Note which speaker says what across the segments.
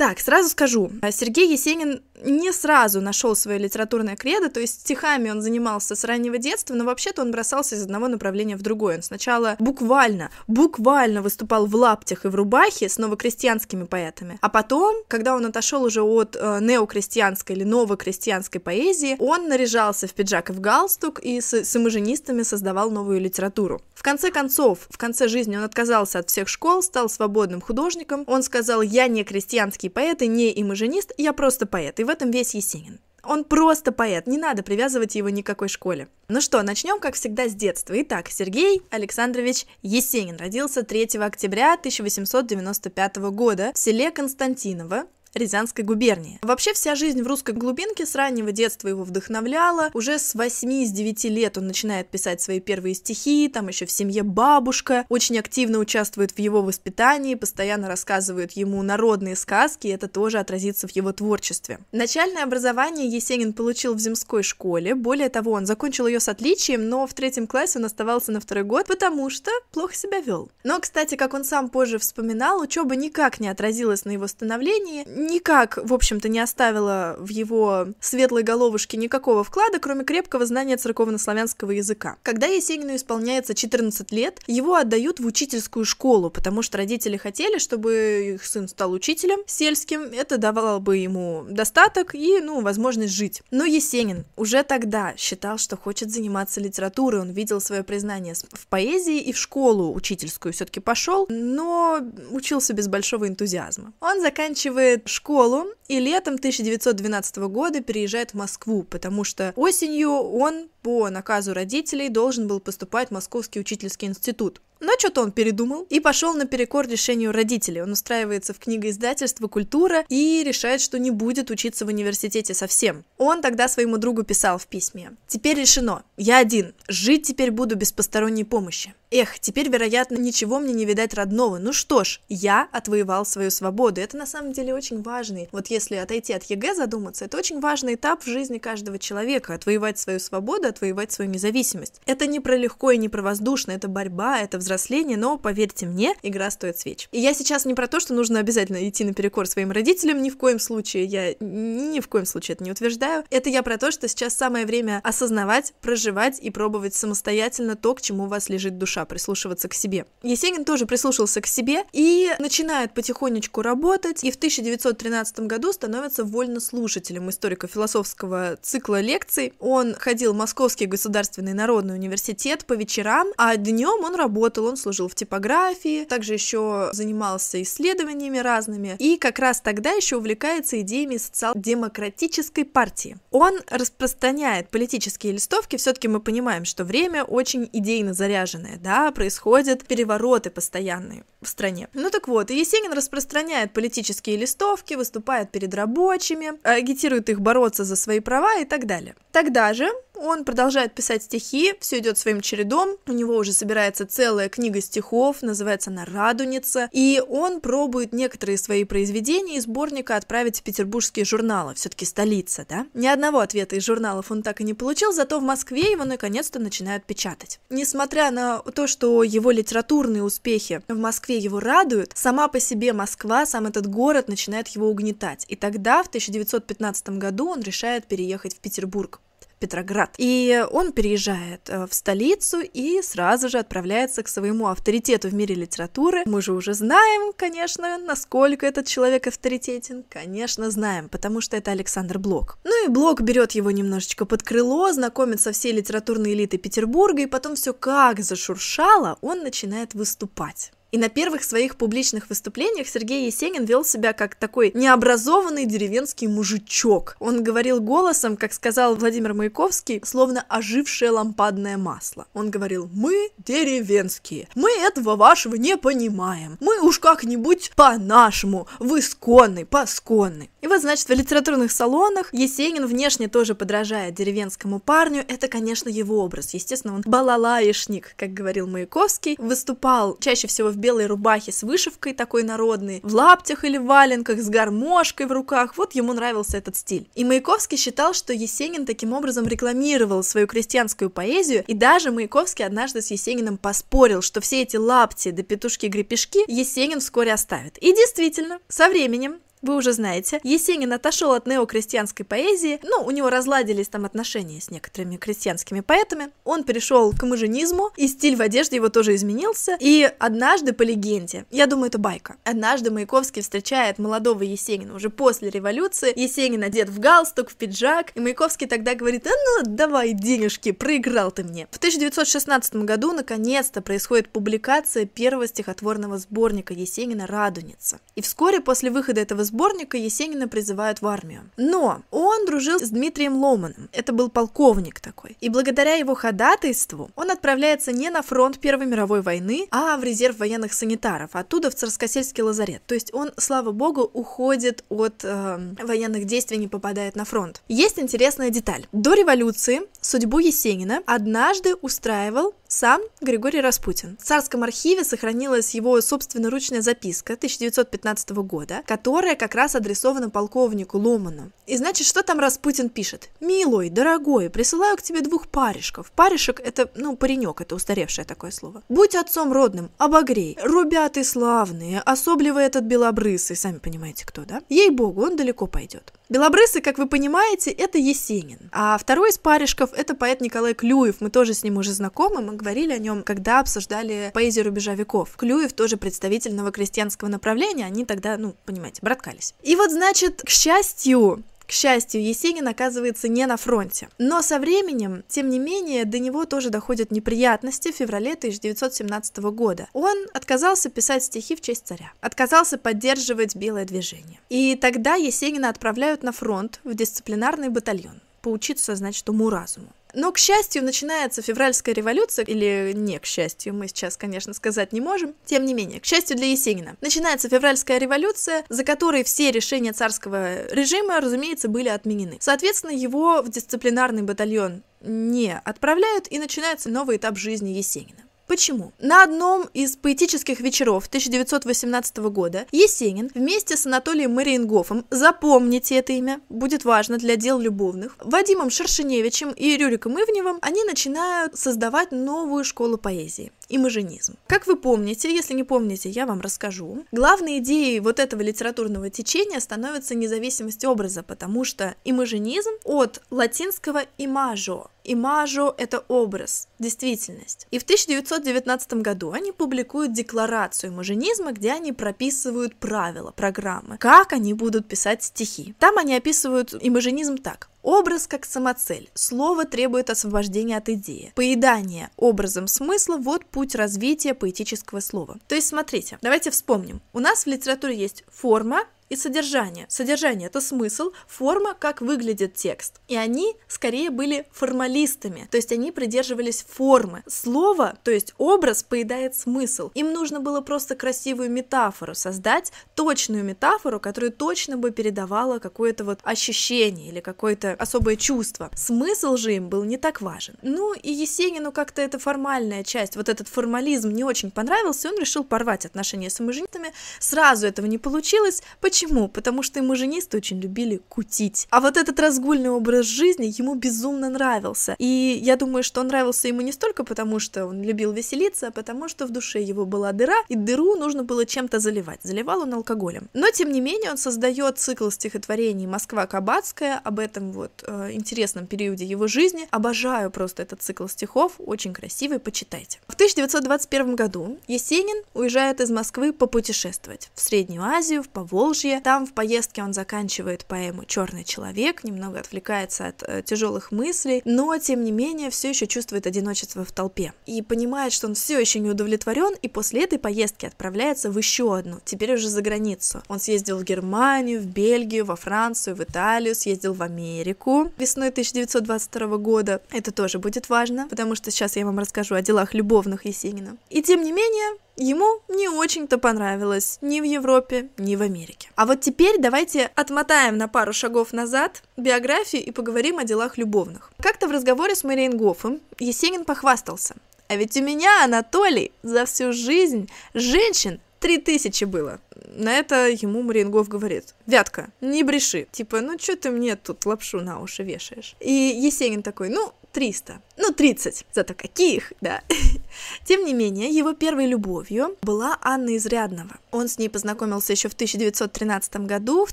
Speaker 1: Так, сразу скажу, Сергей Есенин не сразу нашел свое литературное кредо, то есть стихами он занимался с раннего детства, но вообще-то он бросался из одного направления в другое. Он сначала буквально, буквально выступал в лаптях и в рубахе с новокрестьянскими поэтами, а потом, когда он отошел уже от э, неокрестьянской или новокрестьянской поэзии, он наряжался в пиджак и в галстук и с, с имажинистами создавал новую литературу. В конце концов, в конце жизни он отказался от всех школ, стал свободным художником. Он сказал, я не крестьянский поэт и не имажинист, я просто поэт. И в этом весь Есенин. Он просто поэт, не надо привязывать его ни к какой школе. Ну что, начнем, как всегда, с детства. Итак, Сергей Александрович Есенин родился 3 октября 1895 года в селе Константиново, Рязанской губернии. Вообще вся жизнь в русской глубинке с раннего детства его вдохновляла. Уже с 8-9 лет он начинает писать свои первые стихи, там еще в семье бабушка, очень активно участвует в его воспитании, постоянно рассказывает ему народные сказки, и это тоже отразится в его творчестве. Начальное образование Есенин получил в земской школе, более того, он закончил ее с отличием, но в третьем классе он оставался на второй год, потому что плохо себя вел. Но, кстати, как он сам позже вспоминал, учеба никак не отразилась на его становлении, никак, в общем-то, не оставила в его светлой головушке никакого вклада, кроме крепкого знания церковно-славянского языка. Когда Есенину исполняется 14 лет, его отдают в учительскую школу, потому что родители хотели, чтобы их сын стал учителем сельским, это давало бы ему достаток и, ну, возможность жить. Но Есенин уже тогда считал, что хочет заниматься литературой, он видел свое признание в поэзии и в школу учительскую все-таки пошел, но учился без большого энтузиазма. Он заканчивает школу и летом 1912 года переезжает в Москву, потому что осенью он по наказу родителей должен был поступать в Московский учительский институт. Но что-то он передумал и пошел наперекор решению родителей. Он устраивается в книгоиздательство «Культура» и решает, что не будет учиться в университете совсем. Он тогда своему другу писал в письме. «Теперь решено. Я один. Жить теперь буду без посторонней помощи. Эх, теперь, вероятно, ничего мне не видать родного. Ну что ж, я отвоевал свою свободу. Это на самом деле очень важный. Вот если отойти от ЕГЭ задуматься, это очень важный этап в жизни каждого человека. Отвоевать свою свободу, отвоевать свою независимость. Это не про легко и не про воздушно, это борьба, это взросление, но, поверьте мне, игра стоит свеч. И я сейчас не про то, что нужно обязательно идти наперекор своим родителям, ни в коем случае, я ни в коем случае это не утверждаю. Это я про то, что сейчас самое время осознавать, проживать и пробовать самостоятельно то, к чему у вас лежит душа, прислушиваться к себе. Есенин тоже прислушался к себе и начинает потихонечку работать, и в 1913 году становится вольнослушателем историко-философского цикла лекций. Он ходил в Московский государственный народный университет по вечерам, а днем он работал, он служил в типографии, также еще занимался исследованиями разными, и как раз тогда еще увлекается идеями социал-демократической партии. Он распространяет политические листовки, все-таки мы понимаем, что время очень идейно заряженное, да, происходят перевороты постоянные в стране. Ну так вот, Есенин распространяет политические листовки, выступает перед рабочими, агитирует их бороться за свои права и так далее. Тогда же он продолжает писать стихи, все идет своим чередом, у него уже собирается целая книга стихов, называется она «Радуница», и он пробует некоторые свои произведения из сборника отправить в петербургские журналы, все-таки столица, да? Ни одного ответа из журналов он так и не получил, зато в Москве его наконец-то начинают печатать. Несмотря на то, что его литературные успехи в Москве его радуют, сама по себе Москва, сам этот город начинает его угнетать. И тогда, в 1915 году, он решает переехать в Петербург. Петроград. И он переезжает э, в столицу и сразу же отправляется к своему авторитету в мире литературы. Мы же уже знаем, конечно, насколько этот человек авторитетен. Конечно, знаем, потому что это Александр Блок. Ну и Блок берет его немножечко под крыло, знакомит со всей литературной элитой Петербурга, и потом все как зашуршало, он начинает выступать. И на первых своих публичных выступлениях Сергей Есенин вел себя как такой необразованный деревенский мужичок. Он говорил голосом, как сказал Владимир Маяковский, словно ожившее лампадное масло. Он говорил, мы деревенские, мы этого вашего не понимаем, мы уж как-нибудь по-нашему, в исконный, посконный. И вот, значит, в литературных салонах Есенин внешне тоже подражает деревенскому парню, это, конечно, его образ. Естественно, он балалаишник, как говорил Маяковский, выступал чаще всего в белой рубахе с вышивкой такой народной, в лаптях или валенках, с гармошкой в руках. Вот ему нравился этот стиль. И Маяковский считал, что Есенин таким образом рекламировал свою крестьянскую поэзию, и даже Маяковский однажды с Есениным поспорил, что все эти лапти да петушки-грепешки Есенин вскоре оставит. И действительно, со временем вы уже знаете, Есенин отошел от неокрестьянской поэзии, ну, у него разладились там отношения с некоторыми крестьянскими поэтами, он перешел к маженизму, и стиль в одежде его тоже изменился, и однажды, по легенде, я думаю, это байка, однажды Маяковский встречает молодого Есенина уже после революции, Есенин одет в галстук, в пиджак, и Маяковский тогда говорит, а ну, давай денежки, проиграл ты мне. В 1916 году, наконец-то, происходит публикация первого стихотворного сборника Есенина «Радуница», и вскоре после выхода этого сборника Есенина призывают в армию. Но он дружил с Дмитрием Ломаном, это был полковник такой, и благодаря его ходатайству он отправляется не на фронт Первой мировой войны, а в резерв военных санитаров, оттуда в Царскосельский лазарет. То есть он, слава богу, уходит от э, военных действий, не попадает на фронт. Есть интересная деталь. До революции судьбу Есенина однажды устраивал сам Григорий Распутин. В царском архиве сохранилась его собственноручная записка 1915 года, которая как раз адресована полковнику Ломану. И значит, что там Распутин пишет? «Милой, дорогой, присылаю к тебе двух паришков». Паришек — это, ну, паренек, это устаревшее такое слово. «Будь отцом родным, обогрей. Рубят славные, особливо этот белобрысый, сами понимаете, кто, да? Ей-богу, он далеко пойдет». Белобрысый, как вы понимаете, это Есенин. А второй из паришков — это поэт Николай Клюев. Мы тоже с ним уже знакомы, мы говорили о нем, когда обсуждали поэзию рубежа веков. Клюев тоже представитель новокрестьянского направления, они тогда, ну, понимаете, браткались. И вот, значит, к счастью, к счастью, Есенин оказывается не на фронте. Но со временем, тем не менее, до него тоже доходят неприятности в феврале 1917 года. Он отказался писать стихи в честь царя, отказался поддерживать белое движение. И тогда Есенина отправляют на фронт в дисциплинарный батальон поучиться, значит, уму-разуму. Но, к счастью, начинается февральская революция, или не к счастью, мы сейчас, конечно, сказать не можем, тем не менее, к счастью для Есенина, начинается февральская революция, за которой все решения царского режима, разумеется, были отменены. Соответственно, его в дисциплинарный батальон не отправляют, и начинается новый этап жизни Есенина. Почему? На одном из поэтических вечеров 1918 года Есенин вместе с Анатолием Мариенгофом, запомните это имя, будет важно для дел любовных, Вадимом Шершеневичем и Рюриком Ивневым, они начинают создавать новую школу поэзии имажинизм. Как вы помните, если не помните, я вам расскажу. Главной идеей вот этого литературного течения становится независимость образа, потому что имажинизм от латинского имажо. Имажо — это образ, действительность. И в 1919 году они публикуют декларацию имажинизма, где они прописывают правила, программы, как они будут писать стихи. Там они описывают имажинизм так. Образ как самоцель. Слово требует освобождения от идеи. Поедание образом смысла – вот путь развития поэтического слова. То есть, смотрите, давайте вспомним. У нас в литературе есть форма, и содержание. Содержание — это смысл, форма, как выглядит текст. И они скорее были формалистами, то есть они придерживались формы. Слово, то есть образ, поедает смысл. Им нужно было просто красивую метафору создать, точную метафору, которая точно бы передавала какое-то вот ощущение или какое-то особое чувство. Смысл же им был не так важен. Ну и Есенину как-то эта формальная часть, вот этот формализм не очень понравился, он решил порвать отношения с имажинистами. Сразу этого не получилось. Почему? Почему? Потому что имажинисты очень любили кутить. А вот этот разгульный образ жизни ему безумно нравился. И я думаю, что он нравился ему не столько потому, что он любил веселиться, а потому что в душе его была дыра, и дыру нужно было чем-то заливать. Заливал он алкоголем. Но, тем не менее, он создает цикл стихотворений «Москва Кабацкая», об этом вот э, интересном периоде его жизни. Обожаю просто этот цикл стихов, очень красивый, почитайте. В 1921 году Есенин уезжает из Москвы попутешествовать в Среднюю Азию, в Поволжье, будущее. Там в поездке он заканчивает поэму Черный человек, немного отвлекается от э, тяжелых мыслей, но тем не менее все еще чувствует одиночество в толпе и понимает, что он все еще не удовлетворен, и после этой поездки отправляется в еще одну, теперь уже за границу. Он съездил в Германию, в Бельгию, во Францию, в Италию, съездил в Америку весной 1922 года. Это тоже будет важно, потому что сейчас я вам расскажу о делах любовных Есенина. И тем не менее, ему не очень-то понравилось ни в Европе, ни в Америке. А вот теперь давайте отмотаем на пару шагов назад биографию и поговорим о делах любовных. Как-то в разговоре с Мариен Гоффом Есенин похвастался. А ведь у меня, Анатолий, за всю жизнь женщин три тысячи было. На это ему Мариенгов говорит, Вятка, не бреши. Типа, ну что ты мне тут лапшу на уши вешаешь? И Есенин такой, ну, 300. Ну, 30. Зато каких, да. Тем не менее, его первой любовью была Анна Изрядного. Он с ней познакомился еще в 1913 году в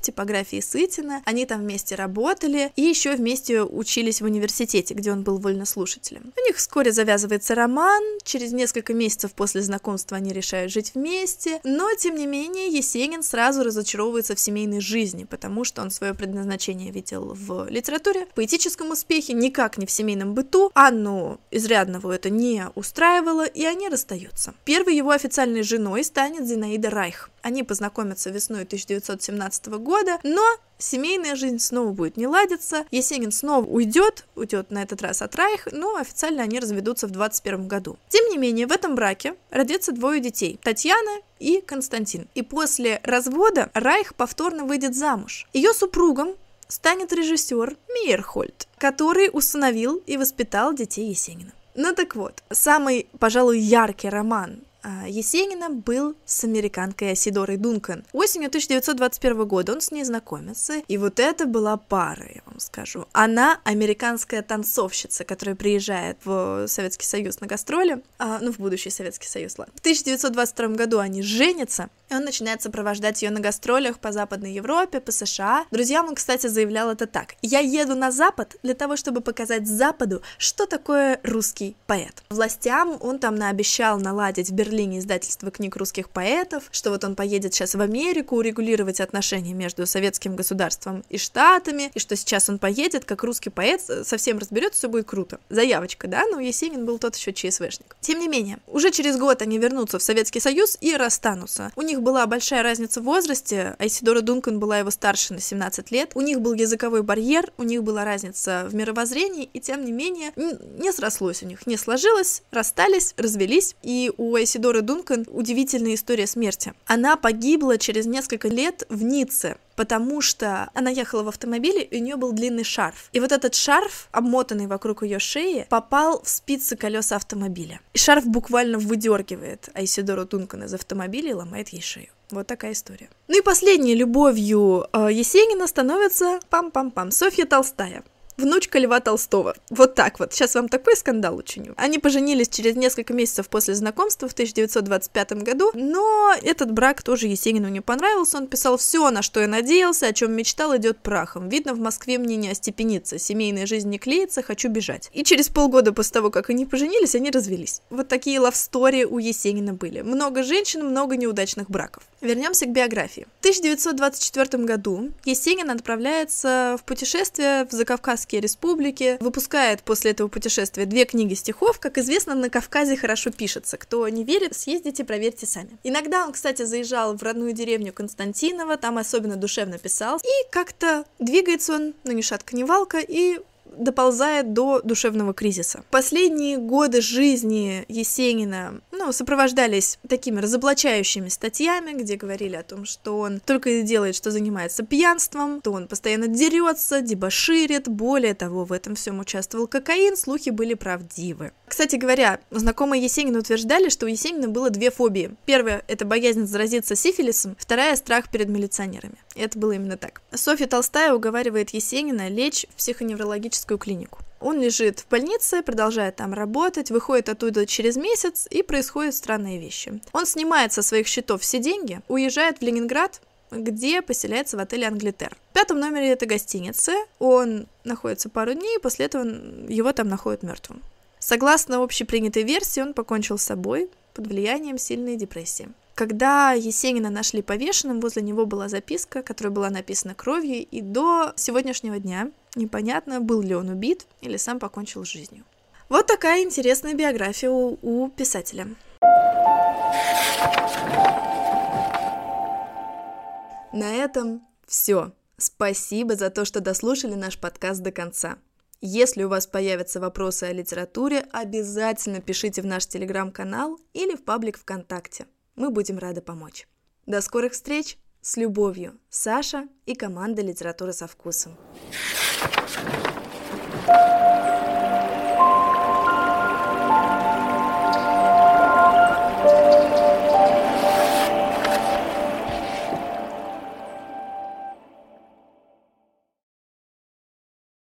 Speaker 1: типографии Сытина. Они там вместе работали и еще вместе учились в университете, где он был вольнослушателем. У них вскоре завязывается роман. Через несколько месяцев после знакомства они решают жить вместе. Но, тем не менее, Есенин сразу разочаровывается в семейной жизни, потому что он свое предназначение видел в литературе, в поэтическом успехе, никак не в семейном быту. Анну Изрядного это не устраивало, и они расстаются. Первой его официальной женой станет Зинаида Райх. Они познакомятся весной 1917 года, но семейная жизнь снова будет не ладиться, Есенин снова уйдет, уйдет на этот раз от Райх, но официально они разведутся в 21 году. Тем не менее, в этом браке родится двое детей, Татьяна и Константин. И после развода Райх повторно выйдет замуж. Ее супругом станет режиссер Мейерхольд, который установил и воспитал детей Есенина. Ну так вот, самый, пожалуй, яркий роман а, Есенина был с американкой Асидорой Дункан. Осенью 1921 года он с ней знакомится, и вот это была пара, я вам скажу. Она американская танцовщица, которая приезжает в Советский Союз на гастроли, а, ну, в будущий Советский Союз, ладно. В 1922 году они женятся, и он начинает сопровождать ее на гастролях по Западной Европе, по США. Друзьям он, кстати, заявлял это так. «Я еду на Запад для того, чтобы показать Западу, что такое русский поэт». Властям он там наобещал наладить в Берлине издательство книг русских поэтов, что вот он поедет сейчас в Америку урегулировать отношения между советским государством и Штатами, и что сейчас он поедет как русский поэт, совсем разберется, все будет круто. Заявочка, да, но Есенин был тот еще ЧСВшник. Тем не менее, уже через год они вернутся в Советский Союз и расстанутся. У них была большая разница в возрасте, Айсидора Дункан была его старше на 17 лет, у них был языковой барьер, у них была разница в мировоззрении, и тем не менее не срослось у них, не сложилось, расстались, развелись, и у Айсидоры Дункан удивительная история смерти. Она погибла через несколько лет в Ницце, потому что она ехала в автомобиле, и у нее был длинный шарф. И вот этот шарф, обмотанный вокруг ее шеи, попал в спицы колеса автомобиля. И шарф буквально выдергивает Айсидору Дункан из автомобиля и ломает ей шею. Вот такая история. Ну и последней любовью э, Есенина становится пам-пам-пам Софья Толстая внучка Льва Толстого. Вот так вот. Сейчас вам такой скандал учиню. Они поженились через несколько месяцев после знакомства в 1925 году, но этот брак тоже Есенину не понравился. Он писал все, на что я надеялся, о чем мечтал, идет прахом. Видно, в Москве мне не остепениться, семейная жизнь не клеится, хочу бежать. И через полгода после того, как они поженились, они развелись. Вот такие лавстори у Есенина были. Много женщин, много неудачных браков. Вернемся к биографии. В 1924 году Есенин отправляется в путешествие в Закавказский Кавказские республики, выпускает после этого путешествия две книги стихов. Как известно, на Кавказе хорошо пишется. Кто не верит, съездите, проверьте сами. Иногда он, кстати, заезжал в родную деревню Константинова, там особенно душевно писал. И как-то двигается он, ну ни шатка, ни валка, и доползает до душевного кризиса. Последние годы жизни Есенина ну, сопровождались такими разоблачающими статьями, где говорили о том, что он только и делает, что занимается пьянством, то он постоянно дерется, дебоширит, более того, в этом всем участвовал кокаин, слухи были правдивы. Кстати говоря, знакомые Есенина утверждали, что у Есенина было две фобии. Первая — это боязнь заразиться сифилисом, вторая — страх перед милиционерами. И это было именно так. Софья Толстая уговаривает Есенина лечь в психоневрологическую клинику. Он лежит в больнице, продолжает там работать, выходит оттуда через месяц, и происходят странные вещи. Он снимает со своих счетов все деньги, уезжает в Ленинград, где поселяется в отеле Англитер. В пятом номере этой гостиницы он находится пару дней, после этого его там находят мертвым. Согласно общепринятой версии, он покончил с собой под влиянием сильной депрессии. Когда Есенина нашли повешенным, возле него была записка, которая была написана кровью, и до сегодняшнего дня непонятно, был ли он убит или сам покончил с жизнью. Вот такая интересная биография у, у писателя. На этом все. Спасибо за то, что дослушали наш подкаст до конца. Если у вас появятся вопросы о литературе, обязательно пишите в наш телеграм-канал или в паблик ВКонтакте. Мы будем рады помочь. До скорых встреч! С любовью, Саша и команда «Литература со вкусом».